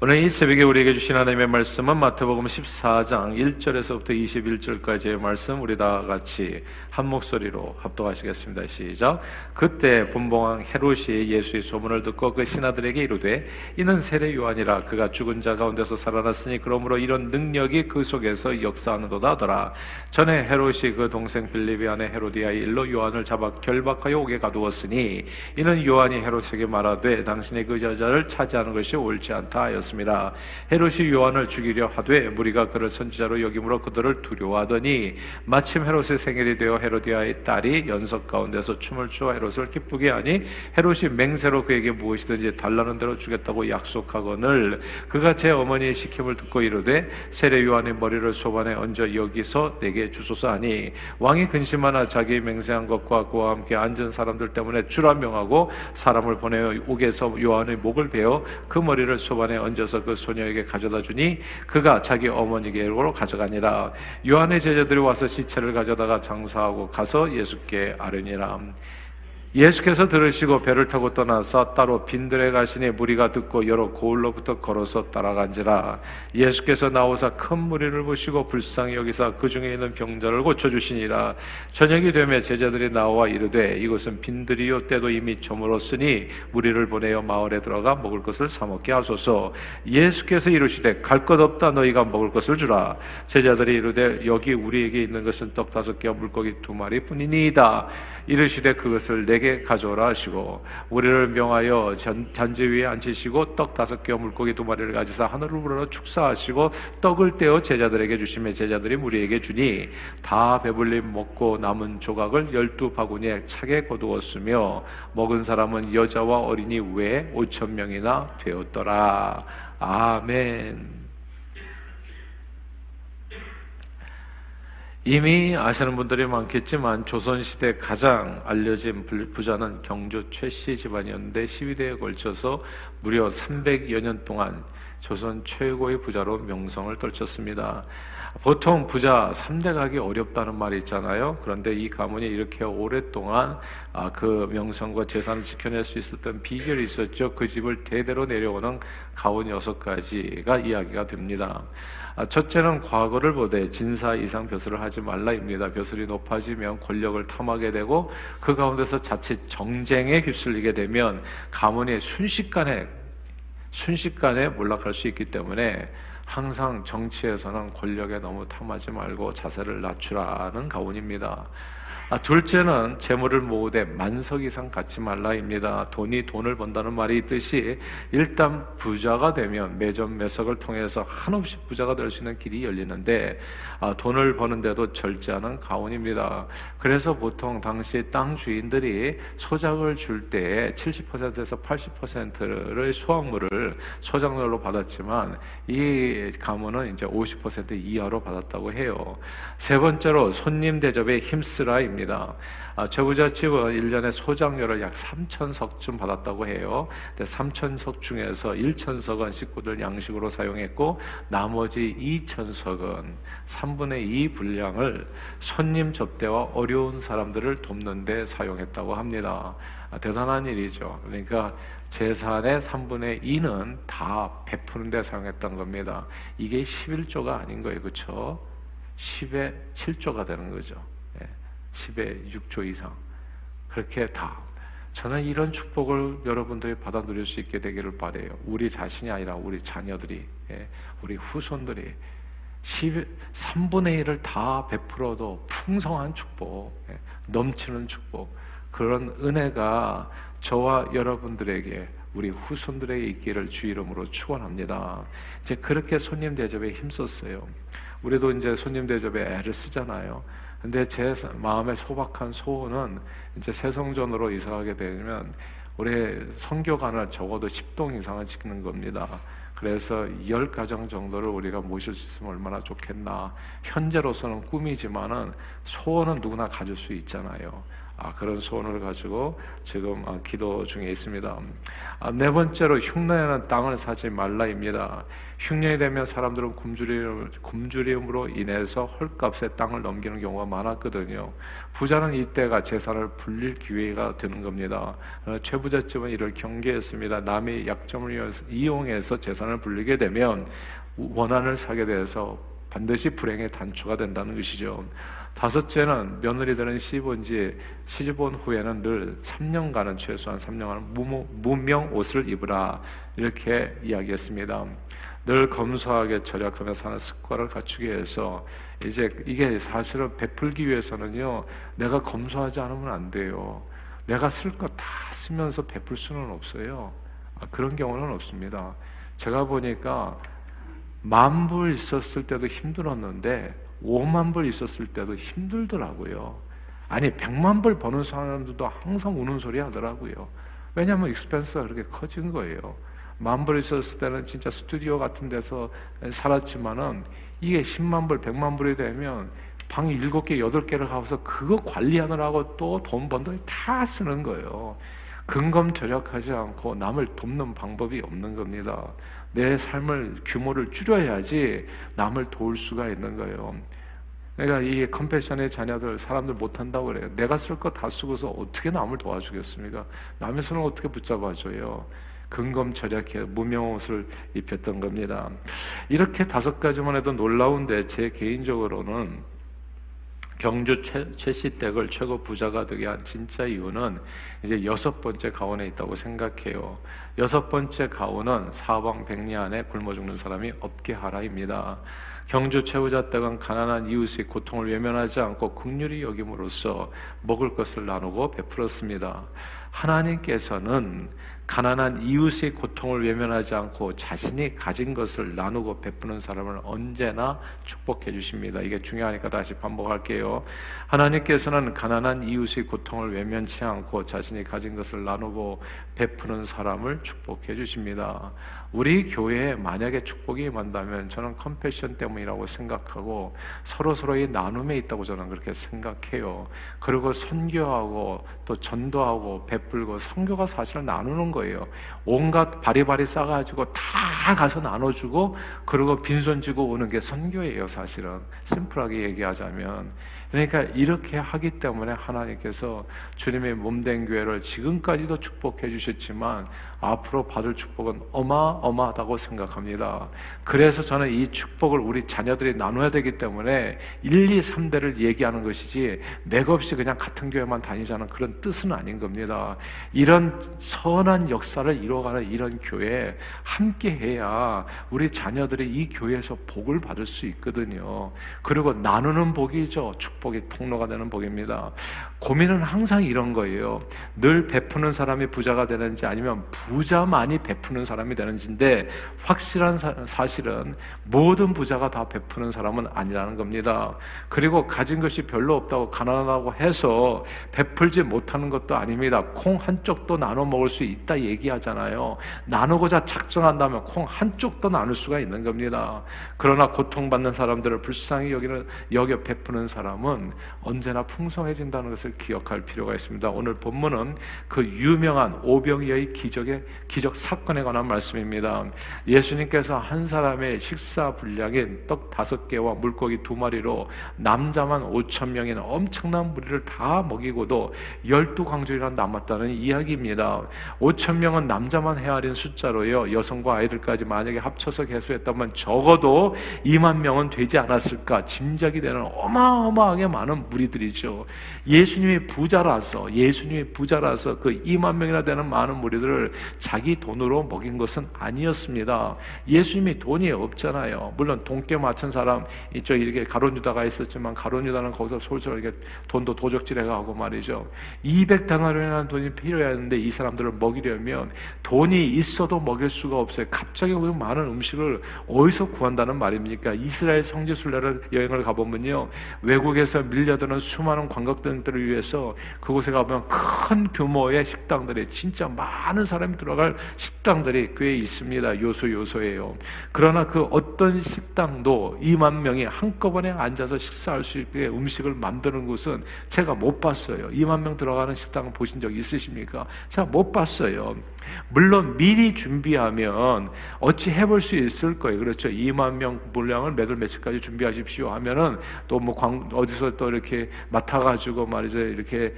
오늘 이 새벽에 우리에게 주신 하나님의 말씀은 마태복음 14장 1절에서부터 21절까지의 말씀 우리 다 같이 한 목소리로 합독하시겠습니다. 시작. 그때 분봉왕 헤롯이 예수의 소문을 듣고 그 신하들에게 이르되 이는 세례 요한이라 그가 죽은 자 가운데서 살아났으니 그러므로 이런 능력이 그 속에서 역사하는도다 하더라. 전에 헤롯이 그 동생 빌립이 아내 헤로디아의 일로 요한을 잡아 결박하여 오게 가두었으니 이는 요한이 헤롯에게 말하되 당신의 그 여자를 차지하는 것이 옳지 않다 하였 습니다. 헤롯이 요한을 죽이려 하되 무리가 그를 선지자로 여김으로 그들을 두려워하더니 마침 헤롯의 생일이 되어 헤로디아의 딸이 연석 가운데서 춤을 추어 헤롯을 기쁘게 하니 헤롯이 맹세로 그에게 무엇이든지 달라는 대로 주겠다고 약속하거늘 그가 제 어머니의 시킴을 듣고 이르되 세례 요한의 머리를 소반에 얹어 여기서 내게 주소서 하니 왕이 근심하나 자기 맹세한 것과 그와 함께 앉은 사람들 때문에 주라 명하고 사람을 보내어 옥에서 요한의 목을 베어 그 머리를 소반에 얹어 서 그 소녀에게 가져다 주니 그가 자기 어머니께로 가져가니라 요한의 제자들이 와서 시체를 가져다가 장사하고 하고 가서 예수께 아뢰니라. 예수께서 들으시고 배를 타고 떠나서 따로 빈들에 가시니 무리가 듣고 여러 고을로부터 걸어서 따라간지라 예수께서 나오사 큰 무리를 보시고 불쌍히 여기사 그 중에 있는 병자를 고쳐 주시니라. 저녁이 되매 제자들이 나와 이르되 이것은 빈들이요 때도 이미 저물었으니 무리를 보내어 마을에 들어가 먹을 것을 사 먹게 하소서. 예수께서 이르시되 갈 것 없다 너희가 먹을 것을 주라. 제자들이 이르되 여기 우리에게 있는 것은 떡 다섯 개와 물고기 두 마리 뿐이니이다. 이르시되 그것을 내게 가져오라 하시고 우리를 명하여 전, 잔재 위에 앉히시고 떡 다섯 개와 물고기 두 마리를 가지사 하늘을 불어 축사하시고 떡을 떼어 제자들에게 주시며 제자들이 무리에게 주니 다 배불림 먹고 남은 조각을 열두 바구니에 차게 거두었으며 먹은 사람은 여자와 어린이 외에 오천 명이나 되었더라 아멘. 이미 아시는 분들이 많겠지만 조선시대 가장 알려진 부자는 경주 최씨 집안이었는데 12대에 걸쳐서 무려 300여 년 동안 조선 최고의 부자로 명성을 떨쳤습니다. 보통 부자 3대 가기 어렵다는 말이 있잖아요. 그런데 이 가문이 이렇게 오랫동안 아, 그 명성과 재산을 지켜낼 수 있었던 비결이 있었죠. 그 집을 대대로 내려오는 가문 여섯 가지가 이야기가 됩니다. 아, 첫째는 과거를 보되 진사 이상 벼슬을 하지 말라입니다. 벼슬이 높아지면 권력을 탐하게 되고 그 가운데서 자칫 정쟁에 휩쓸리게 되면 가문이 순식간에 순식간에 몰락할 수 있기 때문에 항상 정치에서는 권력에 너무 탐하지 말고 자세를 낮추라는 가훈입니다. 아, 둘째는 재물을 모으되 만석 이상 갖지 말라입니다. 돈이 돈을 번다는 말이 있듯이 일단 부자가 되면 매점 매석을 통해서 한없이 부자가 될 수 있는 길이 열리는데 아, 돈을 버는데도 절제하는 가훈입니다. 그래서 보통 당시 땅 주인들이 소작을 줄 때 70%에서 80%를 수확물을 소작물로 받았지만 이 가문은 이제 50% 이하로 받았다고 해요. 세 번째로 손님 대접에 힘쓰라입니다. 있습니다. 아, 최부자집은 1년에 소장료를 약 3천석쯤 받았다고 해요. 근데 3천석 중에서 1천석은 식구들 양식으로 사용했고 나머지 2천석은 3분의 2 분량을 손님 접대와 어려운 사람들을 돕는 데 사용했다고 합니다. 아, 대단한 일이죠. 그러니까 재산의 3분의 2는 다 베푸는 데 사용했던 겁니다. 이게 11조가 아닌 거예요. 그렇죠? 10의 7조가 되는 거죠. 10의 6조 이상 그렇게 다 저는 이런 축복을 여러분들이 받아 누릴 수 있게 되기를 바래요. 우리 자신이 아니라 우리 자녀들이 예, 우리 후손들이 10, 3분의 1을 다 베풀어도 풍성한 축복, 예, 넘치는 축복 그런 은혜가 저와 여러분들에게 우리 후손들에게 있기를 주 이름으로 축원합니다. 이제 그렇게 손님 대접에 힘썼어요. 우리도 이제 손님 대접에 애를 쓰잖아요. 근데 제 마음의 소박한 소원은 이제 새성전으로 이사하게 되면 올해 성교관을 적어도 10동 이상은 짓는 겁니다. 그래서 10가정 정도를 우리가 모실 수 있으면 얼마나 좋겠나. 현재로서는 꿈이지만은 소원은 누구나 가질 수 있잖아요. 아, 그런 소원을 가지고 지금 아, 기도 중에 있습니다. 아, 네 번째로 흉내내는 땅을 사지 말라입니다. 흉년이 되면 사람들은 굶주림, 굶주림으로 인해서 헐값에 땅을 넘기는 경우가 많았거든요. 부자는 이때가 재산을 불릴 기회가 되는 겁니다. 어, 최부자집은 이를 경계했습니다. 남의 약점을 이용해서 재산을 불리게 되면 원한을 사게 돼서 반드시 불행의 단초가 된다는 것이죠. 다섯째는 며느리들은 시집온 지 시집온 후에는 늘 3년간은 최소한 3년간 무명 옷을 입으라 이렇게 이야기했습니다. 늘 검소하게 절약하며 사는 습관을 갖추기 위해서 이제 이게 사실은 베풀기 위해서는요 내가 검소하지 않으면 안 돼요. 내가 쓸 거 다 쓰면서 베풀 수는 없어요. 아, 그런 경우는 없습니다. 제가 보니까 만불 있었을 때도 힘들었는데 5만 불 있었을 때도 힘들더라고요. 아니 100만 불 버는 사람들도 항상 우는 소리 하더라고요. 왜냐하면 익스펜스가 그렇게 커진 거예요. 만 불 있었을 때는 진짜 스튜디오 같은 데서 살았지만은 이게 10만 불, 100만 불이 되면 방 7개, 8개를 가서 그거 관리하느라고 또 돈 번 돈이 다 쓰는 거예요. 근검 절약하지 않고 남을 돕는 방법이 없는 겁니다. 내 삶을 규모를 줄여야지 남을 도울 수가 있는 거예요. 내가 이 컴패션의 자녀들 사람들 못한다고 그래요. 내가 쓸 거 다 쓰고서 어떻게 남을 도와주겠습니까? 남의 손을 어떻게 붙잡아줘요? 근검 절약해 무명 옷을 입혔던 겁니다. 이렇게 다섯 가지만 해도 놀라운데 제 개인적으로는 경주 최, 최씨댁을 최고 부자가 되게 한 진짜 이유는 이제 여섯 번째 가원에 있다고 생각해요. 여섯 번째 가원은 사방 백리 안에 굶어 죽는 사람이 없게 하라입니다. 경주 최후자 댁은 가난한 이웃의 고통을 외면하지 않고 극률이 여김으로써 먹을 것을 나누고 베풀었습니다. 하나님께서는 가난한 이웃의 고통을 외면하지 않고 자신이 가진 것을 나누고 베푸는 사람을 언제나 축복해 주십니다. 이게 중요하니까 다시 반복할게요. 하나님께서는 가난한 이웃의 고통을 외면치 않고 자신이 가진 것을 나누고 베푸는 사람을 축복해 주십니다. 우리 교회에 만약에 축복이 임한다면 저는 컴패션 때문이라고 생각하고 서로 서로의 나눔에 있다고 저는 그렇게 생각해요. 그리고 선교하고 또 전도하고 베풀고 선교가 사실은 나누는 거예요. 온갖 바리바리 싸가지고 다 가서 나눠주고 그리고 빈손 쥐고 오는 게 선교예요. 사실은 심플하게 얘기하자면 그러니까 이렇게 하기 때문에 하나님께서 주님의 몸된 교회를 지금까지도 축복해 주셨지만 앞으로 받을 축복은 어마어마하다고 생각합니다. 그래서 저는 이 축복을 우리 자녀들이 나눠야 되기 때문에 1, 2, 3대를 얘기하는 것이지 맥없이 그냥 같은 교회만 다니자는 그런 뜻은 아닌 겁니다. 이런 선한 역사를 이루어가는 이런 교회 함께 해야 우리 자녀들이 이 교회에서 복을 받을 수 있거든요. 그리고 나누는 복이죠. 축복의 통로가 되는 복입니다. 고민은 항상 이런 거예요. 늘 베푸는 사람이 부자가 되는지 아니면 부 자만이 베푸는 사람이 되는지인데 확실한 사, 실은 모든 부자가 다 베푸는 사람은 아니라는 겁니다. 그리고 가진 것이 별로 없다고 가난하다고 해서 베풀지 못하는 것도 아닙니다. 콩 한쪽도 나눠 먹을 수 있다 얘기하잖아요. 나누고자 작정한다면 콩 한쪽도 나눌 수가 있는 겁니다. 그러나 고통받는 사람들을 불쌍히 여기는 여겨 베푸는 사람은 언제나 풍성해진다는 것을 기억할 필요가 있습니다. 오늘 본문은 그 유명한 오병이어의 기적의 기적 사건에 관한 말씀입니다. 예수님께서 한 사람의 식사 분량인 떡 다섯 개와 물고기 두 마리로 남자만 오천 명인 엄청난 무리를 다 먹이고도 열두 광주리나 남았다는 이야기입니다. 오천 명은 남자만 헤아린 숫자로요. 여성과 아이들까지 만약에 합쳐서 개수했다면 적어도 2만 명은 되지 않았을까 짐작이 되는 어마어마하게 많은 무리들이죠. 예수님이 부자라서 예수님이 부자라서 그 2만 명이나 되는 많은 무리들을 자기 돈으로 먹인 것은 아니었습니다. 예수님이 돈이 없잖아요. 물론 돈께 맞춘 사람 이쪽 이렇게 가론 유다가 있었지만 가론 유다는 거기서 솔솔 이렇게 돈도 도적질해 가고 말이죠. 200다나리라는 돈이 필요했는데 이 사람들을 먹이려면 돈이 있어도 먹일 수가 없어요. 갑자기 그 많은 음식을 어디서 구한다는 말입니까? 이스라엘 성지 순례를 여행을 가보면요. 외국에서 밀려드는 수많은 관광객들을 위해서 그곳에 가보면 큰 규모의 식당들이 진짜 많은 사람이 들어갈 식당들이 꽤 있습니다. 요소 요소예요. 그러나 그 어떤 식당도 2만 명이 한꺼번에 앉아서 식사할 수 있게 음식을 만드는 곳은 제가 못 봤어요. 2만 명 들어가는 식당 보신 적 있으십니까? 제가 못 봤어요. 물론 미리 준비하면 어찌 해볼 수 있을 거예요. 그렇죠. 2만 명 분량을 몇월 며칠까지 준비하십시오 하면은 또 뭐 어디서 또 이렇게 맡아가지고 말이죠. 이렇게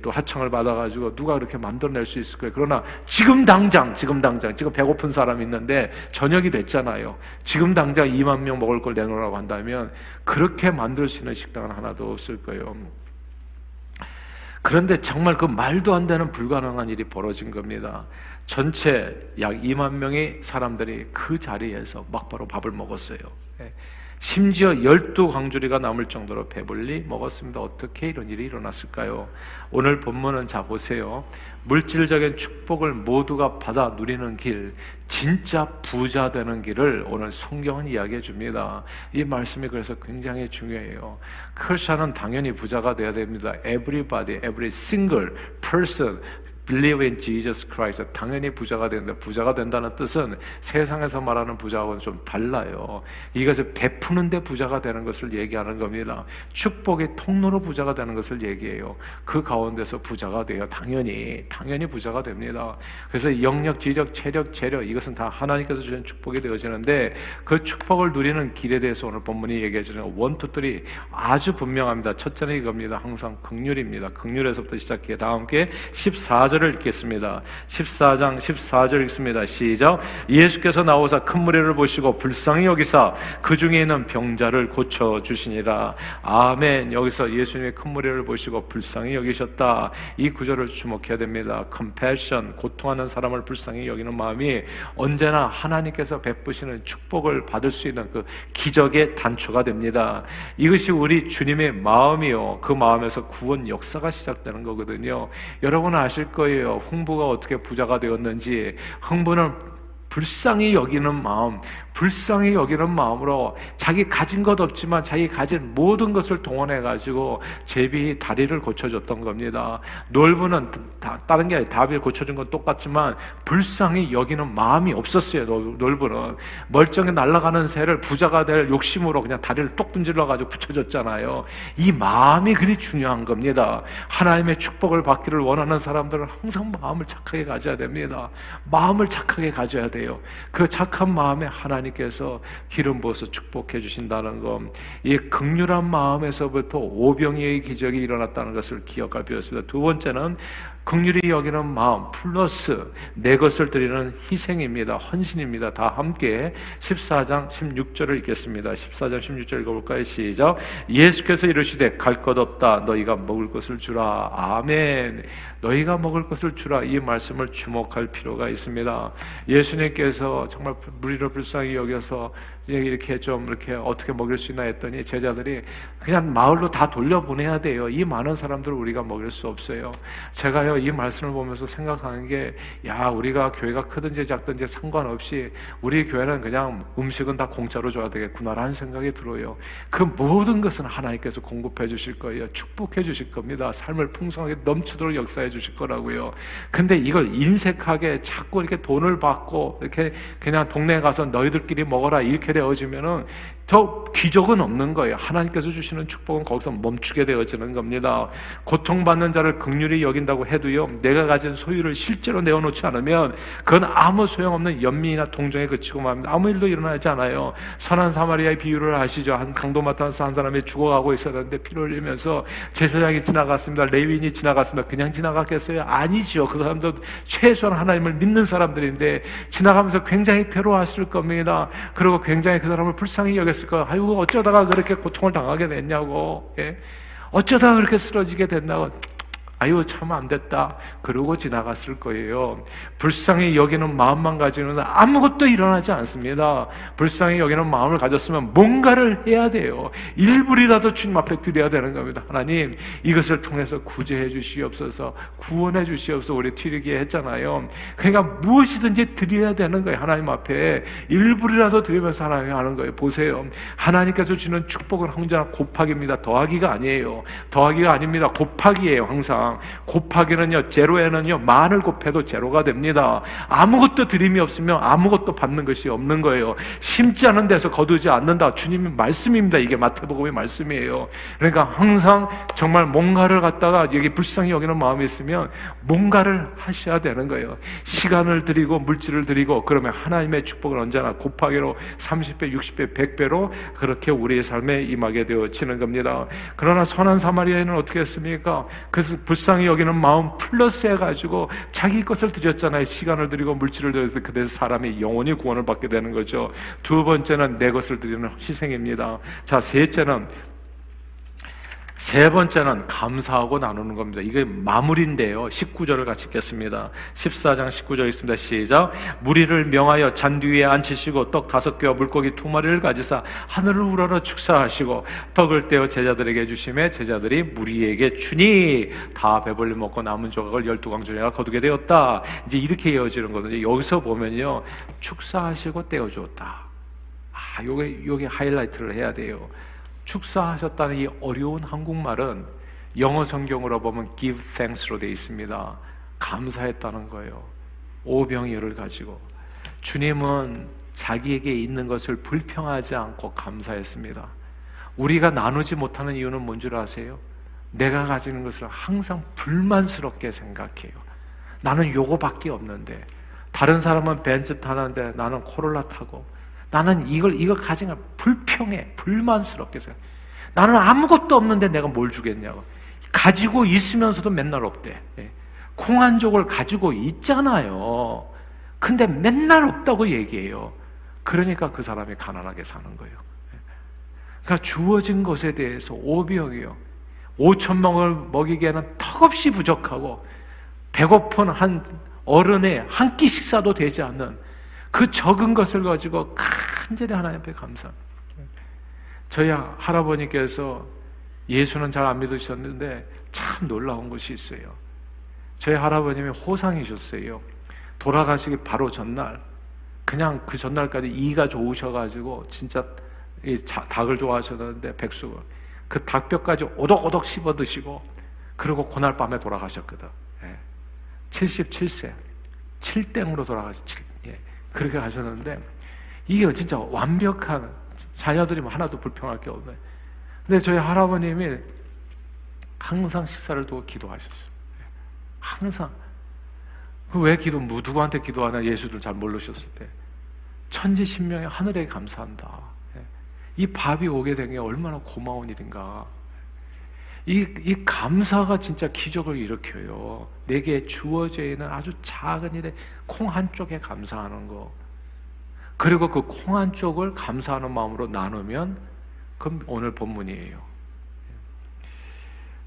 또 하청을 받아가지고 누가 그렇게 만들어낼 수 있을 거예요. 그러나 지금 당장, 지금 당장, 지금 배고픈 사람이 있는데 저녁이 됐잖아요. 지금 당장 2만 명 먹을 걸 내놓으라고 한다면 그렇게 만들 수 있는 식당은 하나도 없을 거예요. 그런데 정말 그 말도 안 되는 불가능한 일이 벌어진 겁니다. 전체 약 2만 명의 사람들이 그 자리에서 막바로 밥을 먹었어요. 예. 심지어 열두 광주리가 남을 정도로 배불리 먹었습니다. 어떻게 이런 일이 일어났을까요? 오늘 본문은 자 보세요. 물질적인 축복을 모두가 받아 누리는 길, 진짜 부자 되는 길을 오늘 성경은 이야기해 줍니다. 이 말씀이 그래서 굉장히 중요해요. 크리스천은 당연히 부자가 돼야 됩니다. Everybody, every single person believe in Jesus Christ. 당연히 부자가 된다. 부자가 된다는 뜻은 세상에서 말하는 부자하고는 좀 달라요. 이것을 베푸는데 부자가 되는 것을 얘기하는 겁니다. 축복의 통로로 부자가 되는 것을 얘기해요. 그 가운데서 부자가 돼요. 당연히, 당연히 부자가 됩니다. 그래서 영역, 지적, 체력, 재력 이것은 다 하나님께서 주신 축복이 되어지는데 그 축복을 누리는 길에 대해서 오늘 본문이 얘기해 주는 원투들이 아주 분명합니다. 첫째는 이겁니다. 항상 극률입니다. 극률에서부터 시작해 다음 함께 14절을 읽겠습니다. 14장 14절 읽습니다. 시작. 예수께서 나오사 큰 무리를 보시고 불쌍히 여기사 그 중에 있는 병자를 고쳐 주시니라. 아멘. 여기서 예수님의 큰 무리를 보시고 불쌍히 여기셨다. 이 구절을 주목해야 됩니다. compassion 고통하는 사람을 불쌍히 여기는 마음이 언제나 하나님께서 베푸시는 축복을 받을 수 있는 그 기적의 단초가 됩니다. 이것이 우리 주님의 마음이요. 그 마음에서 구원 역사가 시작되는 거거든요. 여러분 아실 거예요. 거예요. 흥부가 어떻게 부자가 되었는지 흥부는 불쌍히 여기는 마음, 불쌍히 여기는 마음으로 자기 가진 것 없지만 자기 가진 모든 것을 동원해 가지고 제비 다리를 고쳐줬던 겁니다. 놀부는 다, 다른 게 아니라 다비를 고쳐준 건 똑같지만 불쌍히 여기는 마음이 없었어요. 놀부는 멀쩡히 날아가는 새를 부자가 될 욕심으로 그냥 다리를 똑 분질러 가지고 붙여줬잖아요. 이 마음이 그리 중요한 겁니다. 하나님의 축복을 받기를 원하는 사람들은 항상 마음을 착하게 가져야 됩니다. 마음을 착하게 가져야 돼요. 그 착한 마음에 하나님 하나님께서 기름 부어서 축복해 주신다는 것, 이 극률한 마음에서부터 오병이의 기적이 일어났다는 것을 기억할 필요가 습니다 두 번째는 극률이 여기는 마음 플러스 내 것을 드리는 희생입니다. 헌신입니다. 다 함께 14장 16절을 읽겠습니다. 14장 16절 읽어볼까요? 시작. 예수께서 이르시되 갈 것 없다. 너희가 먹을 것을 주라. 아멘. 너희가 먹을 것을 주라. 이 말씀을 주목할 필요가 있습니다. 예수님께서 정말 무리를 불쌍히 여겨서 이렇게 좀 이렇게 어떻게 먹일 수 있나 했더니 제자들이 그냥 마을로 다 돌려보내야 돼요. 이 많은 사람들을 우리가 먹일 수 없어요. 제가요 이 말씀을 보면서 생각하는 게 야 우리가 교회가 크든지 작든지 상관없이 우리 교회는 그냥 음식은 다 공짜로 줘야 되겠구나라는 생각이 들어요. 그 모든 것은 하나님께서 공급해 주실 거예요. 축복해 주실 겁니다. 삶을 풍성하게 넘치도록 역사해 주실 거라고요. 근데 이걸 인색하게 자꾸 이렇게 돈을 받고 이렇게 그냥 동네에 가서 너희들끼리 먹어라 이렇게 되어지면은 더 기적은 없는 거예요. 하나님께서 주시는 축복은 거기서 멈추게 되어지는 겁니다. 고통받는 자를 극률히 여긴다고 해 도요, 내가 가진 소유를 실제로 내어놓지 않으면 그건 아무 소용없는 연민이나 동정에 그치고 맙니다. 아무 일도 일어나지 않아요. 선한 사마리아의 비유를 아시죠? 한 강도 맡아서 한 사람이 죽어가고 있었는데 피를 흘리면서 제사장이 지나갔습니다. 레위인이 지나갔습니다. 그냥 지나갔겠어요? 아니죠. 그 사람도 최소한 하나님을 믿는 사람들인데 지나가면서 굉장히 괴로웠을 겁니다. 그리고 굉장히 그 사람을 불쌍히 여겼을까? 아이고 어쩌다가 그렇게 고통을 당하게 됐냐고. 예? 어쩌다가 그렇게 쓰러지게 됐나고. 아유 참 안 됐다 그러고 지나갔을 거예요. 불쌍히 여기는 마음만 가지는 아무것도 일어나지 않습니다. 불쌍히 여기는 마음을 가졌으면 뭔가를 해야 돼요. 일부리라도 주님 앞에 드려야 되는 겁니다. 하나님 이것을 통해서 구제해 주시옵소서 구원해 주시옵소서 우리 튀르기에 했잖아요. 그러니까 무엇이든지 드려야 되는 거예요. 하나님 앞에 일부리라도 드리면서 하나님 하는 거예요. 보세요. 하나님께서 주는 축복은 항상 곱하기입니다. 더하기가 아니에요. 더하기가 아닙니다. 곱하기예요. 항상 항상 곱하기는요 제로에는요 만을 곱해도 제로가 됩니다. 아무것도 드림이 없으면 아무것도 받는 것이 없는 거예요. 심지 않은 데서 거두지 않는다. 주님의 말씀입니다. 이게 마태복음의 말씀이에요. 그러니까 항상 정말 뭔가를 갖다가 여기 불쌍히 여기는 마음이 있으면 뭔가를 하셔야 되는 거예요. 시간을 드리고 물질을 드리고 그러면 하나님의 축복을 언제나 곱하기로 30배, 60배, 100배로 그렇게 우리의 삶에 임하게 되어지는 겁니다. 그러나 선한 사마리아인은 어떻게 했습니까? 그래서 불쌍히 여기는 마음 플러스 해가지고 자기 것을 드렸잖아요. 시간을 드리고 물질을 드려서 그때 사람이 영원히 구원을 받게 되는 거죠. 두 번째는 내 것을 드리는 희생입니다. 자, 셋째는 세 번째는 감사하고 나누는 겁니다. 이게 마무리인데요. 19절을 같이 읽겠습니다. 14장 19절 있습니다. 시작. 무리를 명하여 잔디 위에 앉히시고 떡 다섯 개와 물고기 두 마리를 가지사 하늘을 우러러 축사하시고 떡을 떼어 제자들에게 주심에 제자들이 무리에게 주니 다 배불리 먹고 남은 조각을 열두 광전이나 거두게 되었다. 이제 이렇게 이어지는 거든요. 여기서 보면요. 축사하시고 떼어 주었다. 아, 요게 요게 하이라이트를 해야 돼요. 축사하셨다는 이 어려운 한국말은 영어 성경으로 보면 give thanks로 되어 있습니다. 감사했다는 거예요. 오병이어를 가지고 주님은 자기에게 있는 것을 불평하지 않고 감사했습니다. 우리가 나누지 못하는 이유는 뭔 줄 아세요? 내가 가지는 것을 항상 불만스럽게 생각해요. 나는 요거밖에 없는데 다른 사람은 벤츠 타는데 나는 코롤라 타고 나는 이걸 이거 가진 걸 불평해, 불만스럽게 생각. 나는 아무것도 없는데 내가 뭘 주겠냐고. 가지고 있으면서도 맨날 없대. 예. 콩한 족을 가지고 있잖아요. 근데 맨날 없다고 얘기해요. 그러니까 그 사람이 가난하게 사는 거예요. 예. 그러니까 주어진 것에 대해서 오병이요. 5천 명을 먹이기에는 턱없이 부족하고 배고픈 한 어른의 한 끼 식사도 되지 않는 그 적은 것을 가지고 간절히 하나님 앞에 감사합니다. 저희 할아버님께서 예수는 잘 안 믿으셨는데 참 놀라운 것이 있어요. 저희 할아버님이 호상이셨어요. 돌아가시기 바로 전날, 그냥 그 전날까지 이가 좋으셔가지고 진짜 닭을 좋아하셨는데 백숙을 그 닭뼈까지 오독오독 씹어 드시고 그리고 그날 밤에 돌아가셨거든. 예. 77세, 7땡으로 돌아가셨. 그렇게 하셨는데 이게 진짜 완벽한 자녀들이 뭐 하나도 불평할 게 없네. 근데 저희 할아버님이 항상 식사를 두고 기도하셨어요. 항상. 그왜 기도, 누구한테 기도하나 예수를 잘 모르셨을 때. 천지 신명의 하늘에 감사한다. 이 밥이 오게 된 게 얼마나 고마운 일인가. 이, 이 감사가 진짜 기적을 일으켜요. 내게 주어져 있는 아주 작은 일에 콩 한쪽에 감사하는 거. 그리고 그 콩 한쪽을 감사하는 마음으로 나누면 그럼 오늘 본문이에요.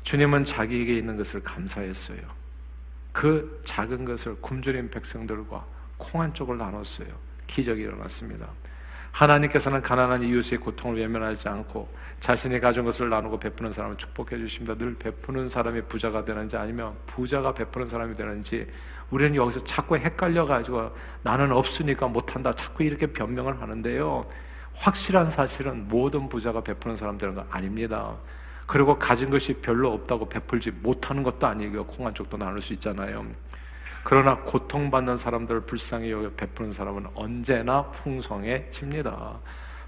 주님은 자기에게 있는 것을 감사했어요. 그 작은 것을 굶주린 백성들과 콩 한쪽을 나눴어요. 기적이 일어났습니다. 하나님께서는 가난한 이웃의 고통을 외면하지 않고 자신이 가진 것을 나누고 베푸는 사람을 축복해 주십니다. 늘 베푸는 사람이 부자가 되는지 아니면 부자가 베푸는 사람이 되는지 우리는 여기서 자꾸 헷갈려 가지고 나는 없으니까 못한다 자꾸 이렇게 변명을 하는데요. 확실한 사실은 모든 부자가 베푸는 사람 되는 건 아닙니다. 그리고 가진 것이 별로 없다고 베풀지 못하는 것도 아니고 콩한 쪽도 나눌 수 있잖아요. 그러나 고통받는 사람들을 불쌍히 여겨 베푸는 사람은 언제나 풍성해집니다.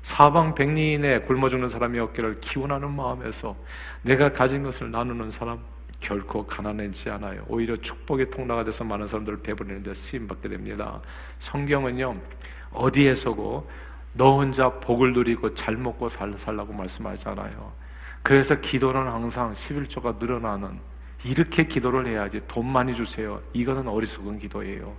사방 백리인에 굶어 죽는 사람이 없기를 기원하는 마음에서 내가 가진 것을 나누는 사람 결코 가난하지 않아요. 오히려 축복의 통로가 돼서 많은 사람들을 배부리는 데 쓰임 받게 됩니다. 성경은요 어디에서고 너 혼자 복을 누리고 잘 먹고 살, 살라고 말씀하잖아요. 그래서 기도는 항상 11조가 늘어나는 이렇게 기도를 해야지 돈 많이 주세요. 이거는 어리석은 기도예요.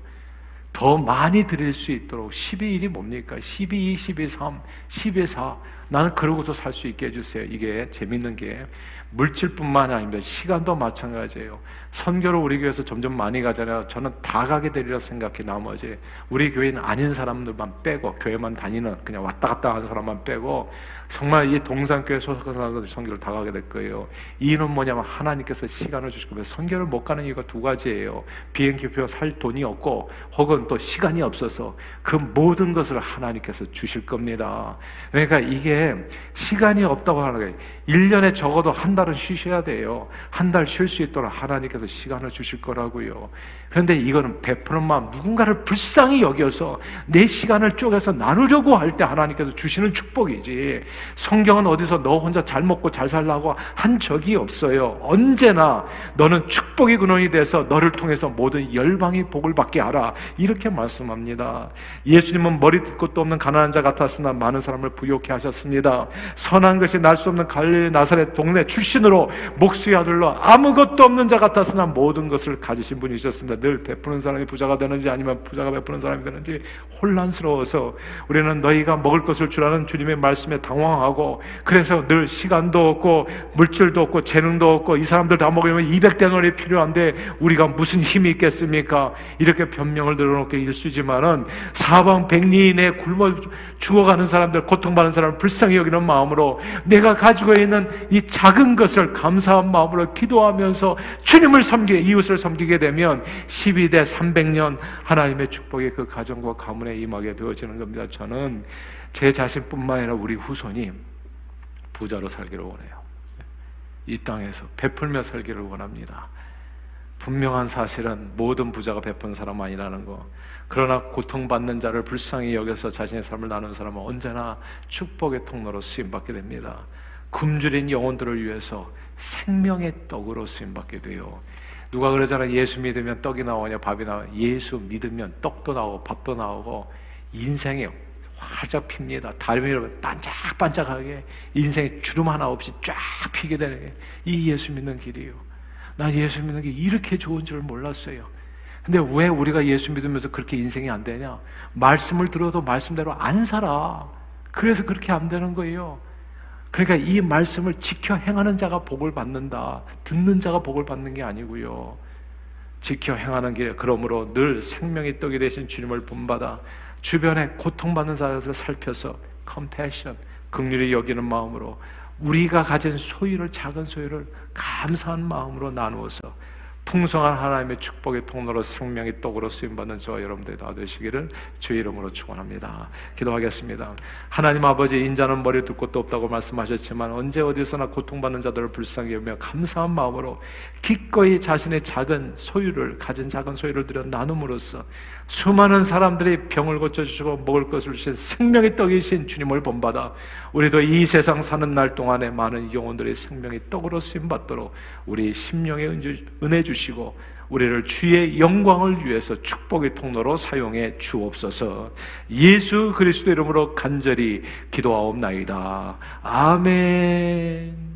더 많이 드릴 수 있도록 12일이 뭡니까? 12, 12, 3, 12, 4 나는 그러고서 살 수 있게 해주세요. 이게 재밌는 게 물질뿐만 아닙니다. 시간도 마찬가지예요. 선교를 우리 교회에서 점점 많이 가잖아요. 저는 다 가게 되리라 생각해 나머지 우리 교회는 아닌 사람들만 빼고 교회만 다니는 그냥 왔다 갔다 하는 사람만 빼고 정말 이 동산교회 소속한 사람들 선교를 다 가게 될 거예요. 이유는 뭐냐면 하나님께서 시간을 주시고 선교를 못 가는 이유가 두 가지예요. 비행기표 살 돈이 없고 혹은 또 시간이 없어서 그 모든 것을 하나님께서 주실 겁니다. 그러니까 이게 시간이 없다고 하는 거예요. 1년에 적어도 한 달은 쉬셔야 돼요. 한 달 쉴 수 있도록 하나님께서 시간을 주실 거라고요. 그런데 이거는 베푸는 마음, 누군가를 불쌍히 여겨서 내 시간을 쪼개서 나누려고 할 때 하나님께서 주시는 축복이지. 성경은 어디서 너 혼자 잘 먹고 잘 살라고 한 적이 없어요. 언제나 너는 축복의 근원이 돼서 너를 통해서 모든 열방이 복을 받게 하라. 이렇게 말씀합니다. 예수님은 머리 둘 것도 없는 가난한 자 같았으나 많은 사람을 부욕해 하셨습니다. 선한 것이 날 수 없는 갈릴리 나사렛 동네 출신으로 목수의 아들로 아무것도 없는 자 같았으나 모든 것을 가지신 분이셨습니다. 늘 베푸는 사람이 부자가 되는지 아니면 부자가 베푸는 사람이 되는지 혼란스러워서 우리는 너희가 먹을 것을 주라는 주님의 말씀에 당황하고 그래서 늘 시간도 없고 물질도 없고 재능도 없고 이 사람들 다 먹으면 200대너리 필요한데 우리가 무슨 힘이 있겠습니까? 이렇게 변명을 늘어놓게 일수지만은 사방 백리인에 굶어 죽어가는 사람들 고통받는 사람을 불쌍히 여기는 마음으로 내가 가지고 있는 이 작은 것을 감사한 마음으로 기도하면서 주님을 섬기 이웃을 섬기게 되면 12대 300년 하나님의 축복이 그 가정과 가문에 임하게 되어지는 겁니다. 저는 제 자신뿐만 아니라 우리 후손이 부자로 살기를 원해요. 이 땅에서 베풀며 살기를 원합니다. 분명한 사실은 모든 부자가 베푼 사람 아니라는 거. 그러나 고통받는 자를 불쌍히 여겨서 자신의 삶을 나누는 사람은 언제나 축복의 통로로 쓰임받게 됩니다. 굶주린 영혼들을 위해서 생명의 떡으로 쓰임받게 돼요. 누가 그러잖아 예수 믿으면 떡이 나오냐 밥이 나와 예수 믿으면 떡도 나오고 밥도 나오고 인생에 활짝 핍니다. 다리미로 반짝반짝하게 인생에 주름 하나 없이 쫙 피게 되는 게 이 예수 믿는 길이에요. 난 예수 믿는 게 이렇게 좋은 줄 몰랐어요. 근데 왜 우리가 예수 믿으면서 그렇게 인생이 안 되냐? 말씀을 들어도 말씀대로 안 살아. 그래서 그렇게 안 되는 거예요. 그러니까 이 말씀을 지켜 행하는 자가 복을 받는다. 듣는 자가 복을 받는 게 아니고요. 지켜 행하는 길에 그러므로 늘 생명의 떡이 되신 주님을 본받아 주변에 고통받는 사람을 살펴서 컴패션, 긍휼히 여기는 마음으로 우리가 가진 소유를 작은 소유를 감사한 마음으로 나누어서 풍성한 하나님의 축복의 통로로 생명의 떡으로 쓰임받는 저와 여러분들이 다 되시기를 주의 이름으로 축원합니다. 기도하겠습니다. 하나님 아버지 인자는 머리 둘 곳도 없다고 말씀하셨지만 언제 어디서나 고통받는 자들을 불쌍히 여며 감사한 마음으로 기꺼이 자신의 작은 소유를 가진 작은 소유를 들여 나눔으로써 수많은 사람들이 병을 고쳐주시고 먹을 것을 주신 생명의 떡이신 주님을 본받아 우리도 이 세상 사는 날 동안에 많은 영혼들의 생명의 떡으로 쓰임받도록 우리 심령의 은혜 주시고 우리를 주의 영광을 위해서 축복의 통로로 사용해 주옵소서 예수 그리스도 이름으로 간절히 기도하옵나이다. 아멘.